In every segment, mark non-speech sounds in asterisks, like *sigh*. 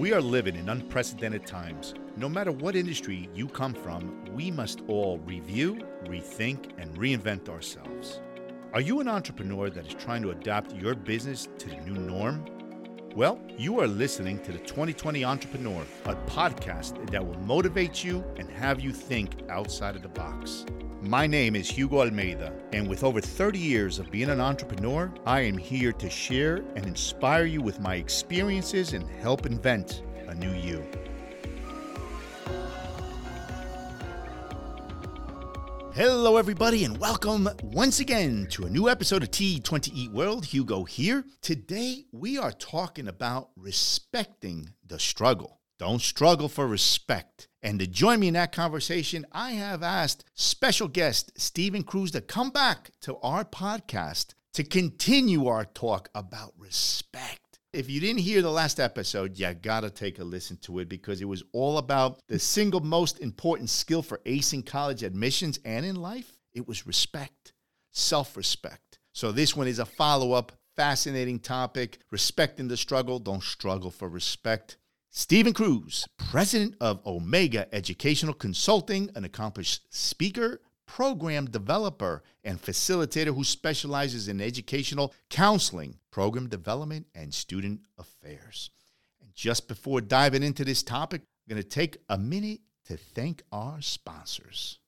We are living in unprecedented times. No matter what industry you come from, we must all review, rethink, and reinvent ourselves. Are you an entrepreneur that is trying to adapt your business to the new norm? Well, you are listening to the 2020 Entrepreneur, a podcast that will motivate you and have you think outside of the box. My name is Hugo Almeida, and with over 30 years of being an entrepreneur, I am here to share and inspire you with my experiences and help invent a new you. Hello, everybody, and welcome once again to a new episode of T20E World. Hugo here. Today, we are talking about respecting the struggle. Don't struggle for respect. And to join me in that conversation, I have asked special guest Stephen Cruz to come back to our podcast to continue our talk about respect. If you didn't hear the last episode, you gotta take a listen to it because it was all about the single most important skill for acing college admissions and in life. It was respect, self respect. So, this one is a follow up, fascinating topic. Respecting the struggle, don't struggle for respect. Stephen Cruz, president of Omega Educational Consulting, an accomplished speaker, program developer and facilitator who specializes in educational counseling, program development, and student affairs. And just before diving into this topic, I'm going to take a minute to thank our sponsors.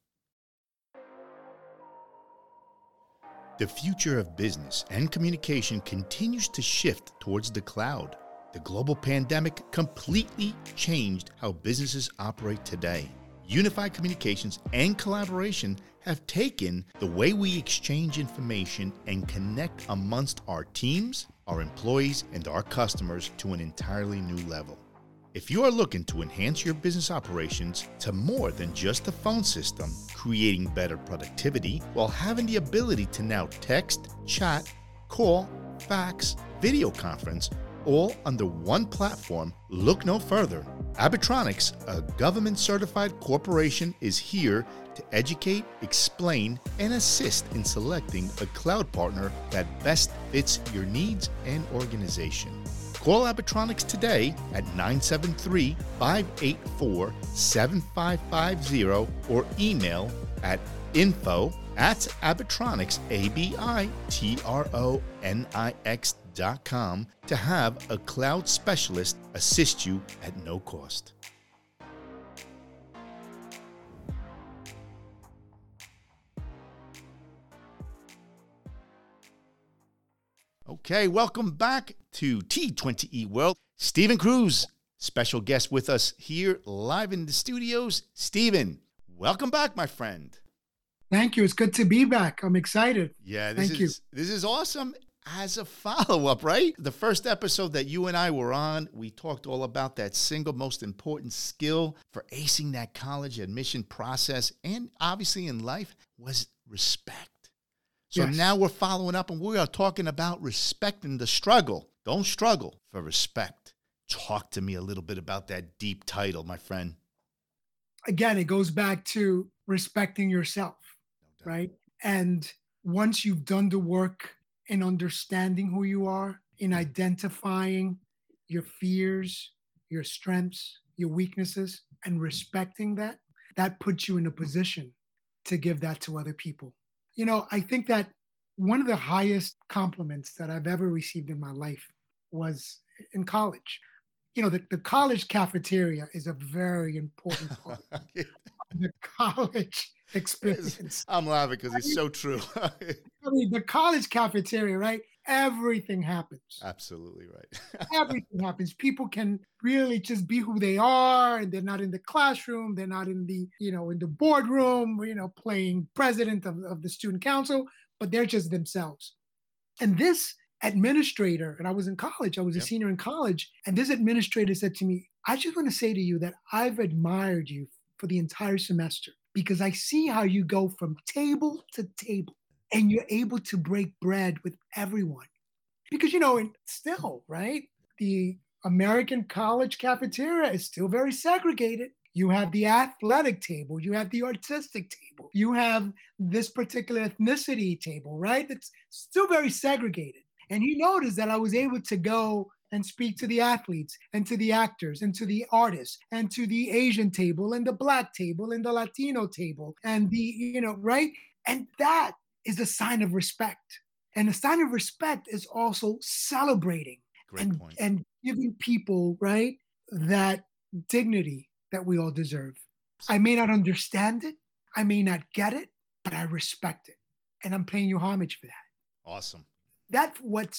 The future of business and communication continues to shift towards the cloud. The global pandemic completely changed how businesses operate today. Unified communications and collaboration have taken the way we exchange information and connect amongst our teams, our employees, and our customers to an entirely new level. If you are looking to enhance your business operations to more than just a phone system, creating better productivity while having the ability to now text, chat, call, fax, video conference, all under one platform, look no further. Abitronix, a government certified corporation, is here to educate, explain, and assist in selecting a cloud partner that best fits your needs and organization. Call Abitronix today at 973 584 7550 or email at info at Abitronix, A B I T R O N I X dot com to have a cloud specialist assist you at no cost. Okay, welcome back to T20E World. Stephen Cruz, special guest with us here live in the studios. Stephen, welcome back, my friend. Thank you. It's good to be back. I'm excited. Yeah, this Thank is this is awesome. As a follow up, right? The first episode that you and I were on, we talked all about that single most important skill for acing that college admission process and obviously in life was respect. So Yes. now we're following up and we are talking about respecting the struggle. Don't struggle for respect. Talk to me a little bit about that deep title, my friend. Again, it goes back to respecting yourself, right? And once you've done the work in understanding who you are, in identifying your fears, your strengths, your weaknesses, and respecting that, that puts you in a position to give that to other people. You know, I think that one of the highest compliments that I've ever received in my life was in college. You know, the, the college cafeteria is a very important part *laughs* the *laughs* college experience. *laughs* I'm laughing because it's so true. *laughs* I mean, the college cafeteria, right? Everything happens. Absolutely right. Everything happens. People can really just be who they are, and they're not in the classroom. They're not in the, you know, in the boardroom, you know, playing president of, of the student council, but they're just themselves. And this administrator, and I was in college, I was Yep. a senior in college, and this administrator said to me, I just want to say to you that I've admired you for the entire semester because I see how you go from table to table and you're able to break bread with everyone. Because, you know, and still, right? The American college cafeteria is still very segregated. You have the athletic table, you have the artistic table, you have this particular ethnicity table, right? It's still very segregated. And he noticed that I was able to go and speak to the athletes and to the actors and to the artists and to the Asian table and the black table and the Latino table and the, you know, right? And that is a sign of respect. And a sign of respect is also celebrating Great and, point. and giving people, right, that dignity that we all deserve. I may not understand it, I may not get it, but I respect it. And I'm paying you homage for that. Awesome. That's what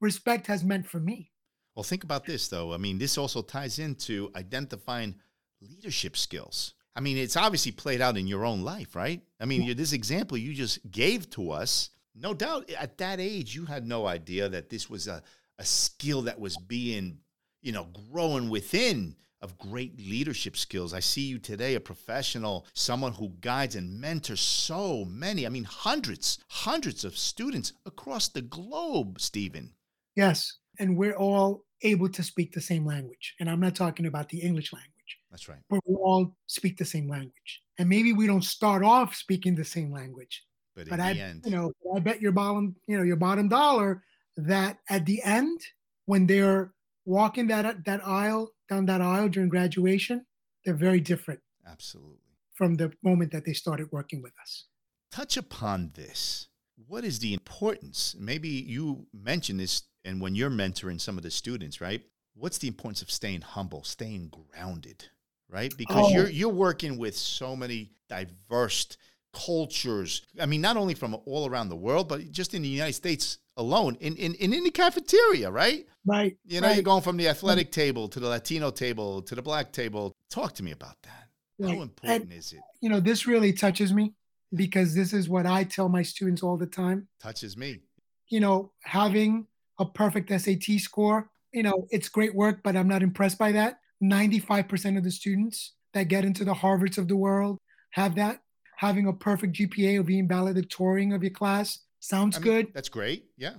respect has meant for me. Well, think about this, though. I mean, this also ties into identifying leadership skills. I mean, it's obviously played out in your own life, right? I mean, you this example you just gave to us, no doubt at that age, you had no idea that this was a, a skill that was being, you know, growing within of great leadership skills. I see you today, a professional, someone who guides and mentors so many, I mean, hundreds, hundreds of students across the globe, Stephen. Yes. And we're all able to speak the same language. And I'm not talking about the English language, That's right. but we all speak the same language. And maybe we don't start off speaking the same language, But but the I, end, you know, I bet your bottom, you know, your bottom dollar that at the end, when they're walking that that aisle down that aisle during graduation, they're very different absolutely. from the moment that they started working with us. touch upon this. What is the importance? Maybe you mentioned this, and when you're mentoring some of the students, right? What's the importance of staying humble, staying grounded, right? Because Oh. you're you're working with so many diverse cultures. I mean, not only from all around the world, but just in the United States alone, in in, in any cafeteria, right? Right. You know, right, you're going from the athletic table to the Latino table to the black table. Talk to me about that. right. How important is it? you know, this really touches me because this is what I tell my students all the time. Touches me. You know, having a perfect SAT score, you know, it's great work, but I'm not impressed by that. 95% of the students that get into the Harvards of the world have that. Having a perfect GPA or being valedictorian of your class sounds I mean, good. That's great. Yeah.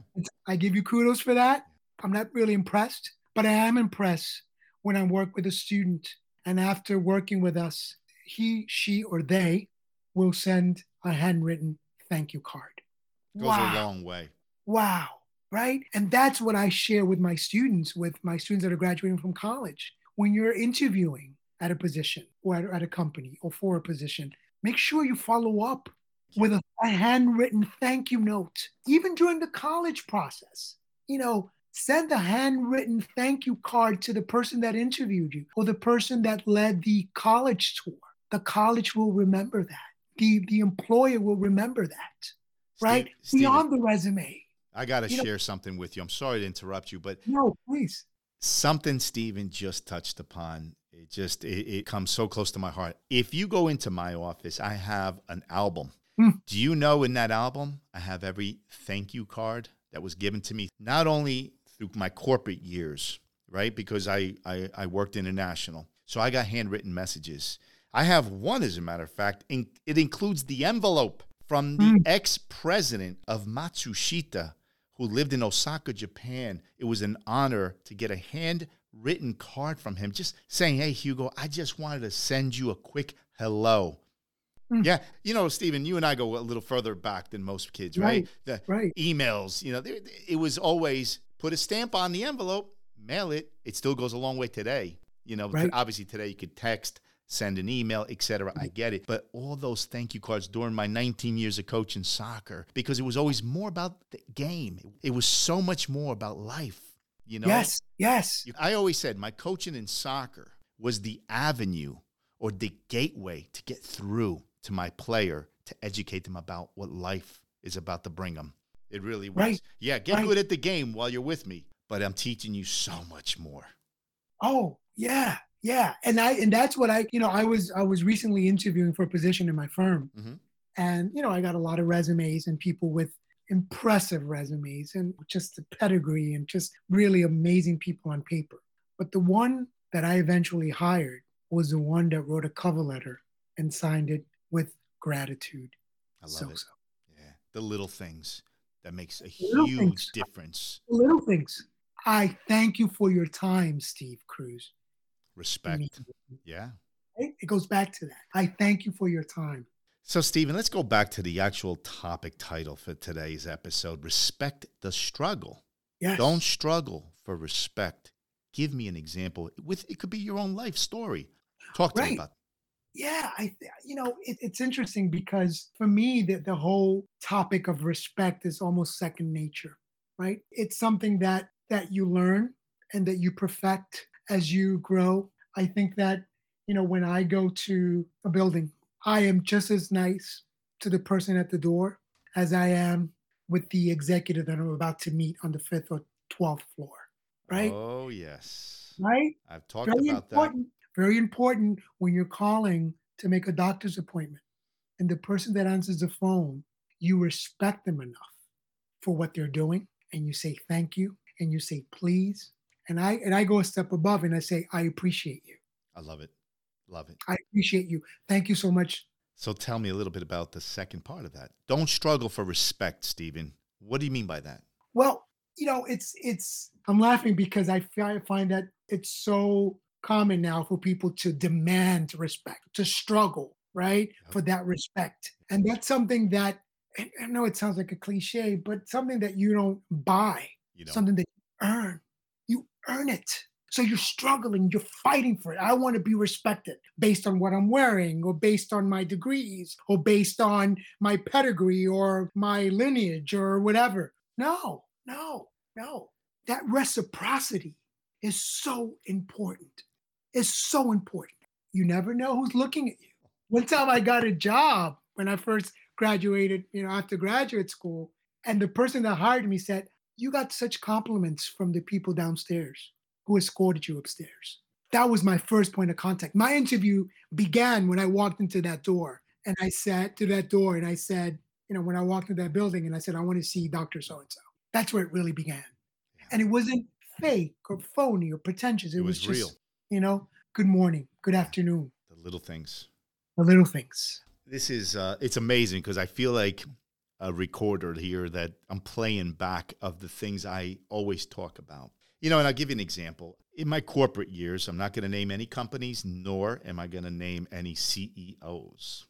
I give you kudos for that. I'm not really impressed, but I am impressed when I work with a student and after working with us, he, she, or they will send a handwritten thank you card. Goes wow. a long way. Wow. Right. And that's what I share with my students, with my students that are graduating from college. When you're interviewing at a position or at, at a company or for a position, make sure you follow up with a, a handwritten thank you note, even during the college process. You know, send a handwritten thank you card to the person that interviewed you or the person that led the college tour. The college will remember that. The, the employer will remember that, right? Steve- Beyond the resume. I got to you know- share something with you. I'm sorry to interrupt you, but No, please. something Steven just touched upon. It just it, it comes so close to my heart. If you go into my office, I have an album. Hmm. Do you know in that album I have every thank you card that was given to me, not only through my corporate years, right? Because I I, I worked international, so I got handwritten messages. I have one, as a matter of fact. In, it includes the envelope from the Hmm. ex president of Matsushita, who lived in Osaka, Japan. It was an honor to get a handwritten card from him, just saying, Hey, Hugo, I just wanted to send you a quick hello. Hmm. Yeah, you know, Stephen, you and I go a little further back than most kids, right? Right, The right. emails, you know, they- it was always put a stamp on the envelope, mail it. It still goes a long way today. You know, Right. obviously today you could text, send an email, etc. I get it. But all those thank you cards during my 19 years of coaching soccer, because it was always more about the game. It was so much more about life. You know? Yes, yes. I always said my coaching in soccer was the avenue or the gateway to get through to my player to educate them about what life is about to bring them. It really was. Right, Yeah, get right. good at the game while you're with me, but I'm teaching you so much more. Oh, yeah, yeah. And I and that's what I, you know, I was I was recently interviewing for a position in my firm. Mhm. And, you know, I got a lot of resumes and people with impressive resumes and just the pedigree and just really amazing people on paper. But the one that I eventually hired was the one that wrote a cover letter and signed it with gratitude. I love so it. so. Yeah, the little things that makes a Little huge things. difference. Little things. I thank you for your time, Steve Cruz. Respect. Mm-hmm. Yeah. It goes back to that. I thank you for your time. So, Stephen, let's go back to the actual topic title for today's episode Respect the Struggle. Yes. Don't struggle for respect. Give me an example. With it could be your own life story. Talk to right. me about. Yeah, I you know it, it's interesting because for me the, the whole topic of respect is almost second nature, right? It's something that that you learn and that you perfect as you grow. I think that you know when I go to a building, I am just as nice to the person at the door as I am with the executive that I'm about to meet on the fifth or 12th floor, right? Oh, yes. Right? I've talked very about important, that. Very important when you're calling to make a doctor's appointment and the person that answers the phone, you respect them enough for what they're doing and you say thank you and you say please. And I and I go a step above and I say, I appreciate you. I love it. Love it. I appreciate you. Thank you so much so tell me a little bit about the second part of that. Don't struggle for respect, Stephen. What do you mean by that? Well, you know, it's it's I'm laughing because I find that it's so common now for people to demand respect, to struggle, right? Yep. For that respect. And that's something that I know it sounds like a cliche, but something that you don't buy, you know. something that you earn. Earn it. So you're struggling, you're fighting for it. I want to be respected based on what I'm wearing, or based on my degrees, or based on my pedigree, or my lineage, or whatever. No, no, no. That reciprocity is so important. It's so important. You never know who's looking at you. One time I got a job when I first graduated, you know, after graduate school, and the person that hired me said, You got such compliments from the people downstairs who escorted you upstairs. That was my first point of contact. My interview began when I walked into that door. And I sat to that door and I said, you know, when I walked into that building and I said, I want to see Dr. So and so. That's where it really began. And it wasn't fake or phony or pretentious. It, it was, was, just, real. you know, good morning, good afternoon. The little things. The little things. This is, uh, it's amazing because I feel like a recorder here that I'm playing back of the things I always talk about. You know, and I'll give you an example. In my corporate years, I'm not going to name any companies, nor am I going to name any CEOs.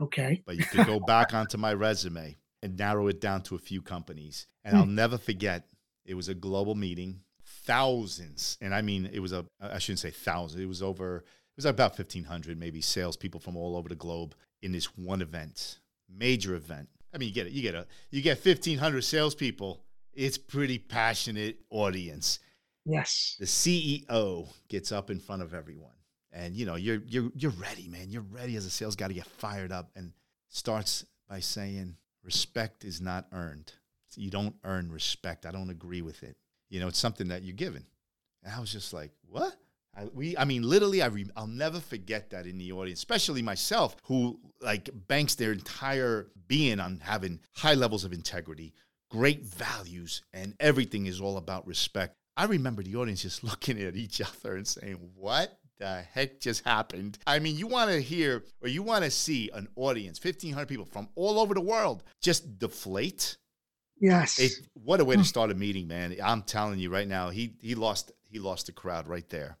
Okay. *laughs* But you can go back onto my resume and narrow it down to a few companies. And I'll hmm. never forget, it was a global meeting, thousands, and I mean, it was a, I shouldn't say thousands, it was over, it was about 1,500 maybe salespeople from all over the globe in this one event, major event. I mean, you get it, you get a, you get 1,500 salespeople it's pretty passionate audience. Yes. The CEO gets up in front of everyone. And you know, you're you're you're ready, man. You're ready as a sales guy to get fired up and starts by saying respect is not earned. You don't earn respect. I don't agree with it. You know, it's something that you're given. And I was just like, what? I, we, I mean, literally, I re, I'll never forget that in the audience, especially myself, who like banks their entire being on having high levels of integrity, great values, and everything is all about respect. I remember the audience just *laughs* looking at each other and saying, What the heck just happened? I mean, you want to hear or you want to see an audience, 1,500 people from all over the world, just deflate. Yes. It, what a way to hmm. start a meeting, man. I'm telling you right now, he he lost he lost the crowd right there.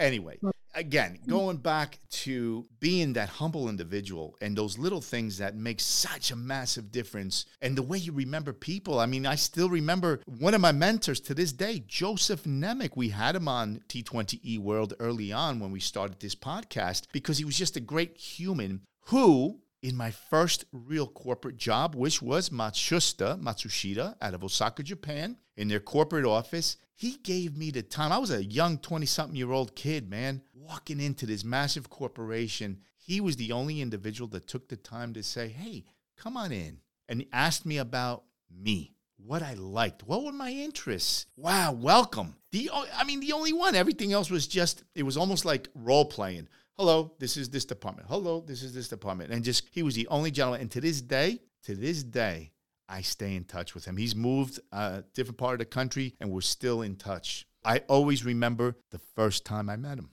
Anyway, again, going back to being that humble individual and those little things that make such a massive difference and the way you remember people. I mean, I still remember one of my mentors to this day, Joseph Nemec. We had him on T20E World early on when we started this podcast because he was just a great human who in my first real corporate job, which was Matsushita, Matsushita out of Osaka, Japan, in their corporate office. He gave me the time. I was a young 20 something year old kid, man, walking into this massive corporation. He was the only individual that took the time to say, hey, come on in, and asked me about me what I liked, what were my interests. Wow, welcome. The I mean, the only one. Everything else was just it was almost like role playing hello, this is this department. Hello, this is this department. And just, he was the only gentleman. And to this day, to this day, I stay in touch with him. He's moved a uh, different part of the country and we're still in touch. I always remember the first time I met him.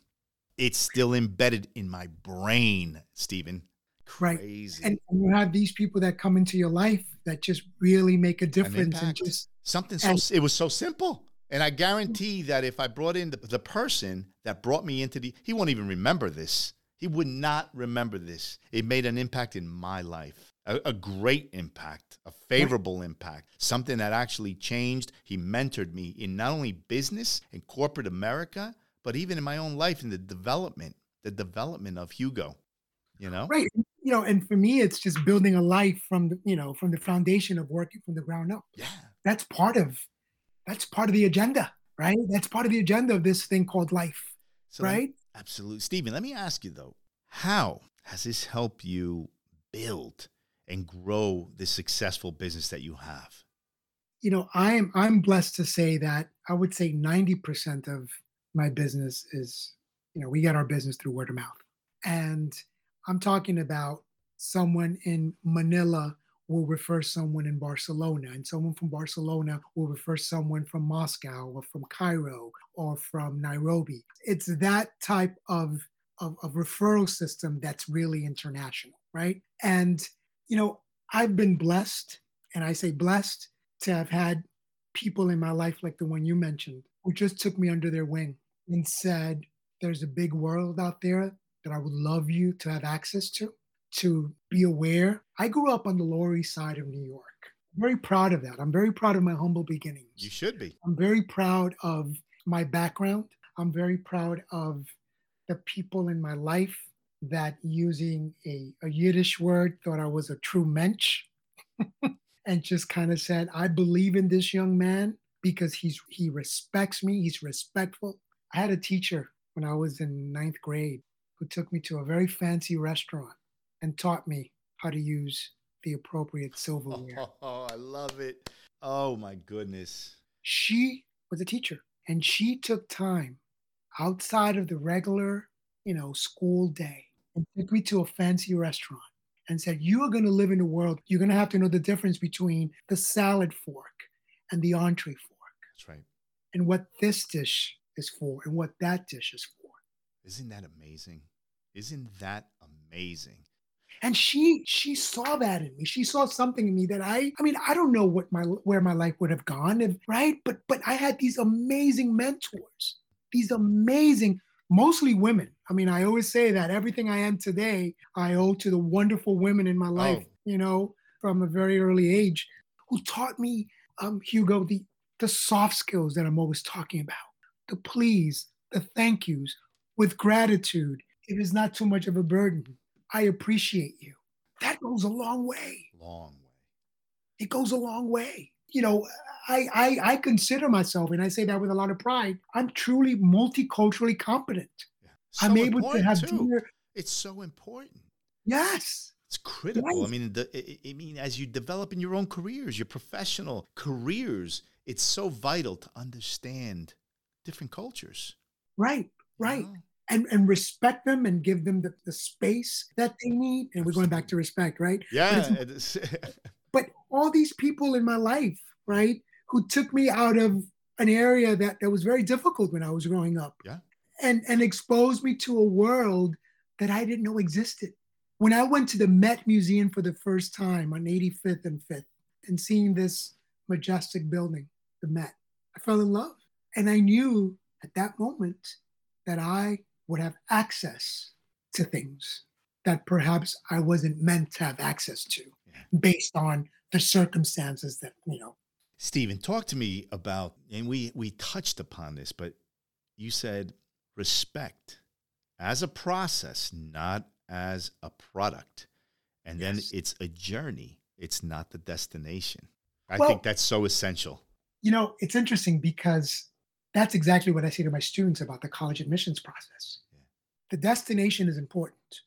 It's still embedded in my brain, Stephen. Crazy. Right. And you have these people that come into your life that just really make a difference and just something so and, it was so simple. And I guarantee that if I brought in the, the, person that brought me into the, he won't even remember this. He would not remember this. It made an impact in my life. a, a great impact, a favorable right. impact, something that actually changed. He mentored me in not only business and corporate America, but even in my own life in the development, the development of Hugo. You know, right? You know, and for me, it's just building a life from the you know from the foundation of working from the ground up. Yeah, that's part of that's part of the agenda, right? That's part of the agenda of this thing called life, so right? absolutely, Stephen. Let me ask you though, how has this helped you build and grow the successful business that you have? You know, I'm I'm blessed to say that I would say 90% of my business is, you know, we get our business through word of mouth. And I'm talking about someone in Manila will refer someone in Barcelona, and someone from Barcelona will refer someone from Moscow or from Cairo or from Nairobi. It's that type of, of, of referral system that's really international, right? And you know, I've been blessed, and I say blessed to have had people in my life like the one you mentioned who just took me under their wing and said, There's a big world out there that I would love you to have access to, to be aware. I grew up on the Lower East Side of New York. I'm very proud of that. I'm very proud of my humble beginnings. You should be. I'm very proud of my background. I'm very proud of the people in my life that using a, a Yiddish word thought I was a true mensch *laughs* and just kind of said, I believe in this young man because he's he respects me, he's respectful. I had a teacher when I was in ninth grade who took me to a very fancy restaurant and taught me how to use the appropriate silverware. *laughs* Oh, I love it. Oh my goodness. She was a teacher and she took time outside of the regular, you know, school day and took me to a fancy restaurant and said, You are going to live in a world, you're going to have to know the difference between the salad fork and the entree fork. That's right. And what this dish is for and what that dish is for. Isn't that amazing? Isn't that amazing? And she she saw that in me. She saw something in me that I I mean I don't know what my where my life would have gone if right but but I had these amazing mentors. These amazing mostly women. I mean, I always say that everything I am today, I owe to the wonderful women in my life, oh. you know, from a very early age, who taught me, um, Hugo, the, the soft skills that I'm always talking about the please, the thank yous, with gratitude. It is not too much of a burden. I appreciate you. That goes a long way. Long way. It goes a long way. You know, I, I, I consider myself, and I say that with a lot of pride, I'm truly multiculturally competent. Yeah. So I'm able to have too. dinner. It's so important. Yes. It's critical. I mean, the, I mean, as you develop in your own careers, your professional careers, it's so vital to understand different cultures. Right, right. You know? And, and respect them and give them the, the space that they need. And we're going back to respect, right? Yeah. But, *laughs* but all these people in my life, right? who took me out of an area that, that was very difficult when I was growing up. Yeah. And, and exposed me to a world that I didn't know existed. When I went to the Met Museum for the first time on 85th and 5th and seeing this majestic building, the Met, I fell in love. And I knew at that moment that I would have access to things that perhaps I wasn't meant to have access to yeah. based on the circumstances that, you know, Stephen, talk to me about, and we we touched upon this, but you said respect as a process, not as a product, and yes. then it's a journey. It's not the destination. I well, think that's so essential. You know, it's interesting because that's exactly what I say to my students about the college admissions process. Yeah. The destination is important,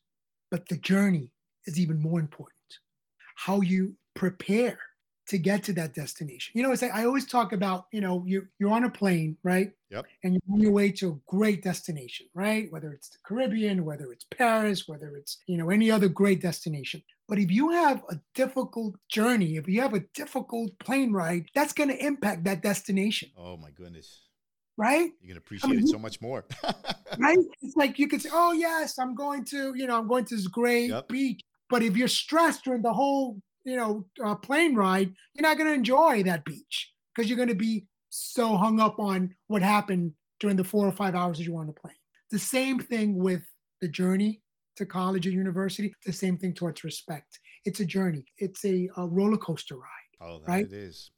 but the journey is even more important. How you prepare to get to that destination. You know, it's like I always talk about, you know, you're, you're on a plane, right? Yep. And you're on your way to a great destination, right? Whether it's the Caribbean, whether it's Paris, whether it's, you know, any other great destination. But if you have a difficult journey, if you have a difficult plane ride, that's going to impact that destination. Oh my goodness. Right? You can appreciate I mean, it so much more. *laughs* right? It's like you could say, oh, yes, I'm going to, you know, I'm going to this great yep. beach. But if you're stressed during the whole you know, uh, plane ride, you're not going to enjoy that beach because you're going to be so hung up on what happened during the four or five hours that you were on the plane. The same thing with the journey to college or university, the same thing towards respect. it's a journey. It's a, a roller coaster ride. Oh, that right? it is.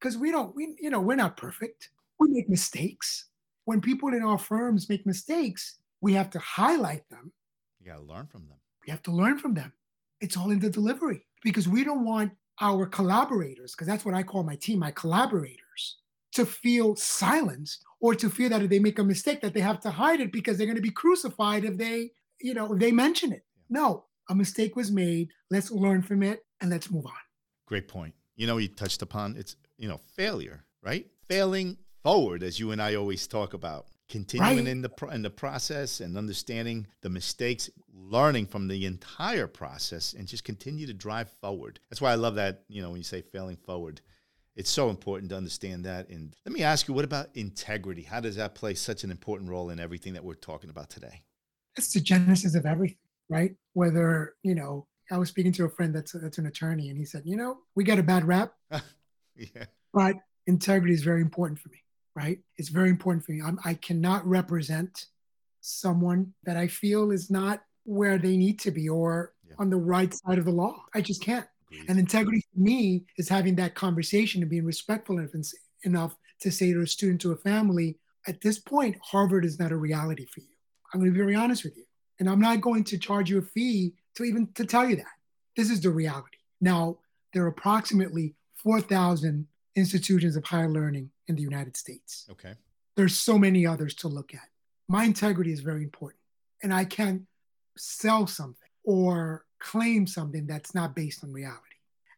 Because we don't, we you know, we're not perfect. We make mistakes. When people in our firms make mistakes, we have to highlight them. You got to learn from them. We have to learn from them. It's all in the delivery because we don't want our collaborators, because that's what I call my team, my collaborators, to feel silenced or to feel that if they make a mistake that they have to hide it because they're going to be crucified if they, you know, if they mention it. No, a mistake was made. Let's learn from it and let's move on. Great point. You know, you touched upon it's, you know, failure, right? Failing forward, as you and I always talk about. Continuing Right. in the pro- in the process and understanding the mistakes, learning from the entire process, and just continue to drive forward. That's why I love that. You know, when you say failing forward, it's so important to understand that. And let me ask you, what about integrity? How does that play such an important role in everything that we're talking about today? It's the genesis of everything, right? Whether, you know, I was speaking to a friend that's, that's an attorney and he said, you know, we get a bad rap, *laughs* yeah, but integrity is very important for me, right? It's very important for me. I'm, I cannot represent someone that I feel is not where they need to be or Yeah. on the right side of the law. I just can't. agreed. And integrity for me is having that conversation and being respectful enough, enough to say to a student, to a family, at this point, Harvard is not a reality for you. I'm going to be very honest with you. And I'm not going to charge you a fee to even to tell you that. This is the reality. Now, there are approximately 4,000 institutions of higher learning in the United States. okay, There's so many others to look at. My integrity is very important. And I can't sell something or claim something that's not based on reality.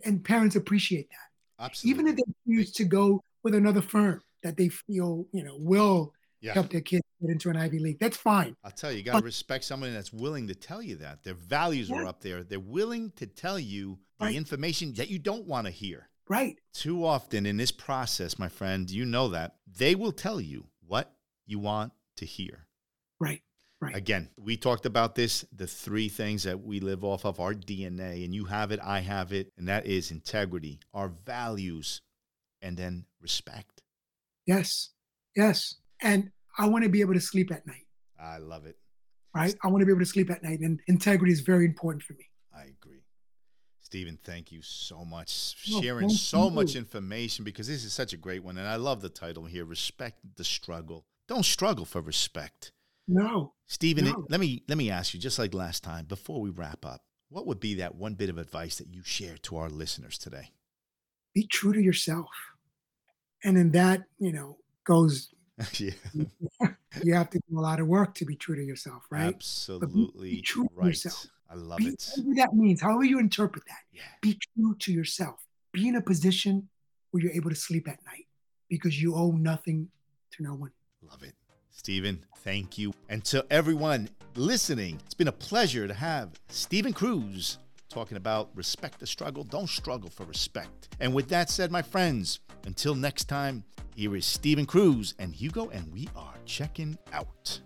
And parents appreciate that. absolutely. Even if they choose to go with another firm that they feel, you know, will yeah. help their kids get into an Ivy League, that's fine. I'll tell you, you got to respect somebody that's willing to tell you that. Their values are up there. They're willing to tell you the Right. information that you don't want to hear. Right. Too often in this process, my friend, you know that they will tell you what you want to hear. Right. Right. Again, we talked about this the three things that we live off of our DNA, and you have it, I have it, and that is integrity, our values, and then respect. Yes. Yes. And I want to be able to sleep at night. I love it. Right. I want to be able to sleep at night. And integrity is very important for me. I agree. Stephen, thank you so much for sharing so much information because this is such a great one. And I love the title here Respect the Struggle. Don't struggle for respect. No. Stephen, No. let me let me ask you, just like last time, before we wrap up, what would be that one bit of advice that you share to our listeners today? Be true to yourself. And in that, you know, goes *laughs* yeah, *laughs* you have to do a lot of work to be true to yourself, right? absolutely true to right. yourself. I love Be, it. whatever that means, however you interpret that, Yeah, be true to yourself. Be in a position where you're able to sleep at night because you owe nothing to no one. love it. Stephen, thank you. And to everyone listening, it's been a pleasure to have Stephen Cruz talking about respect the struggle. Don't struggle for respect. And with that said, my friends, until next time, here is Stephen Cruz and Hugo, and we are checking out.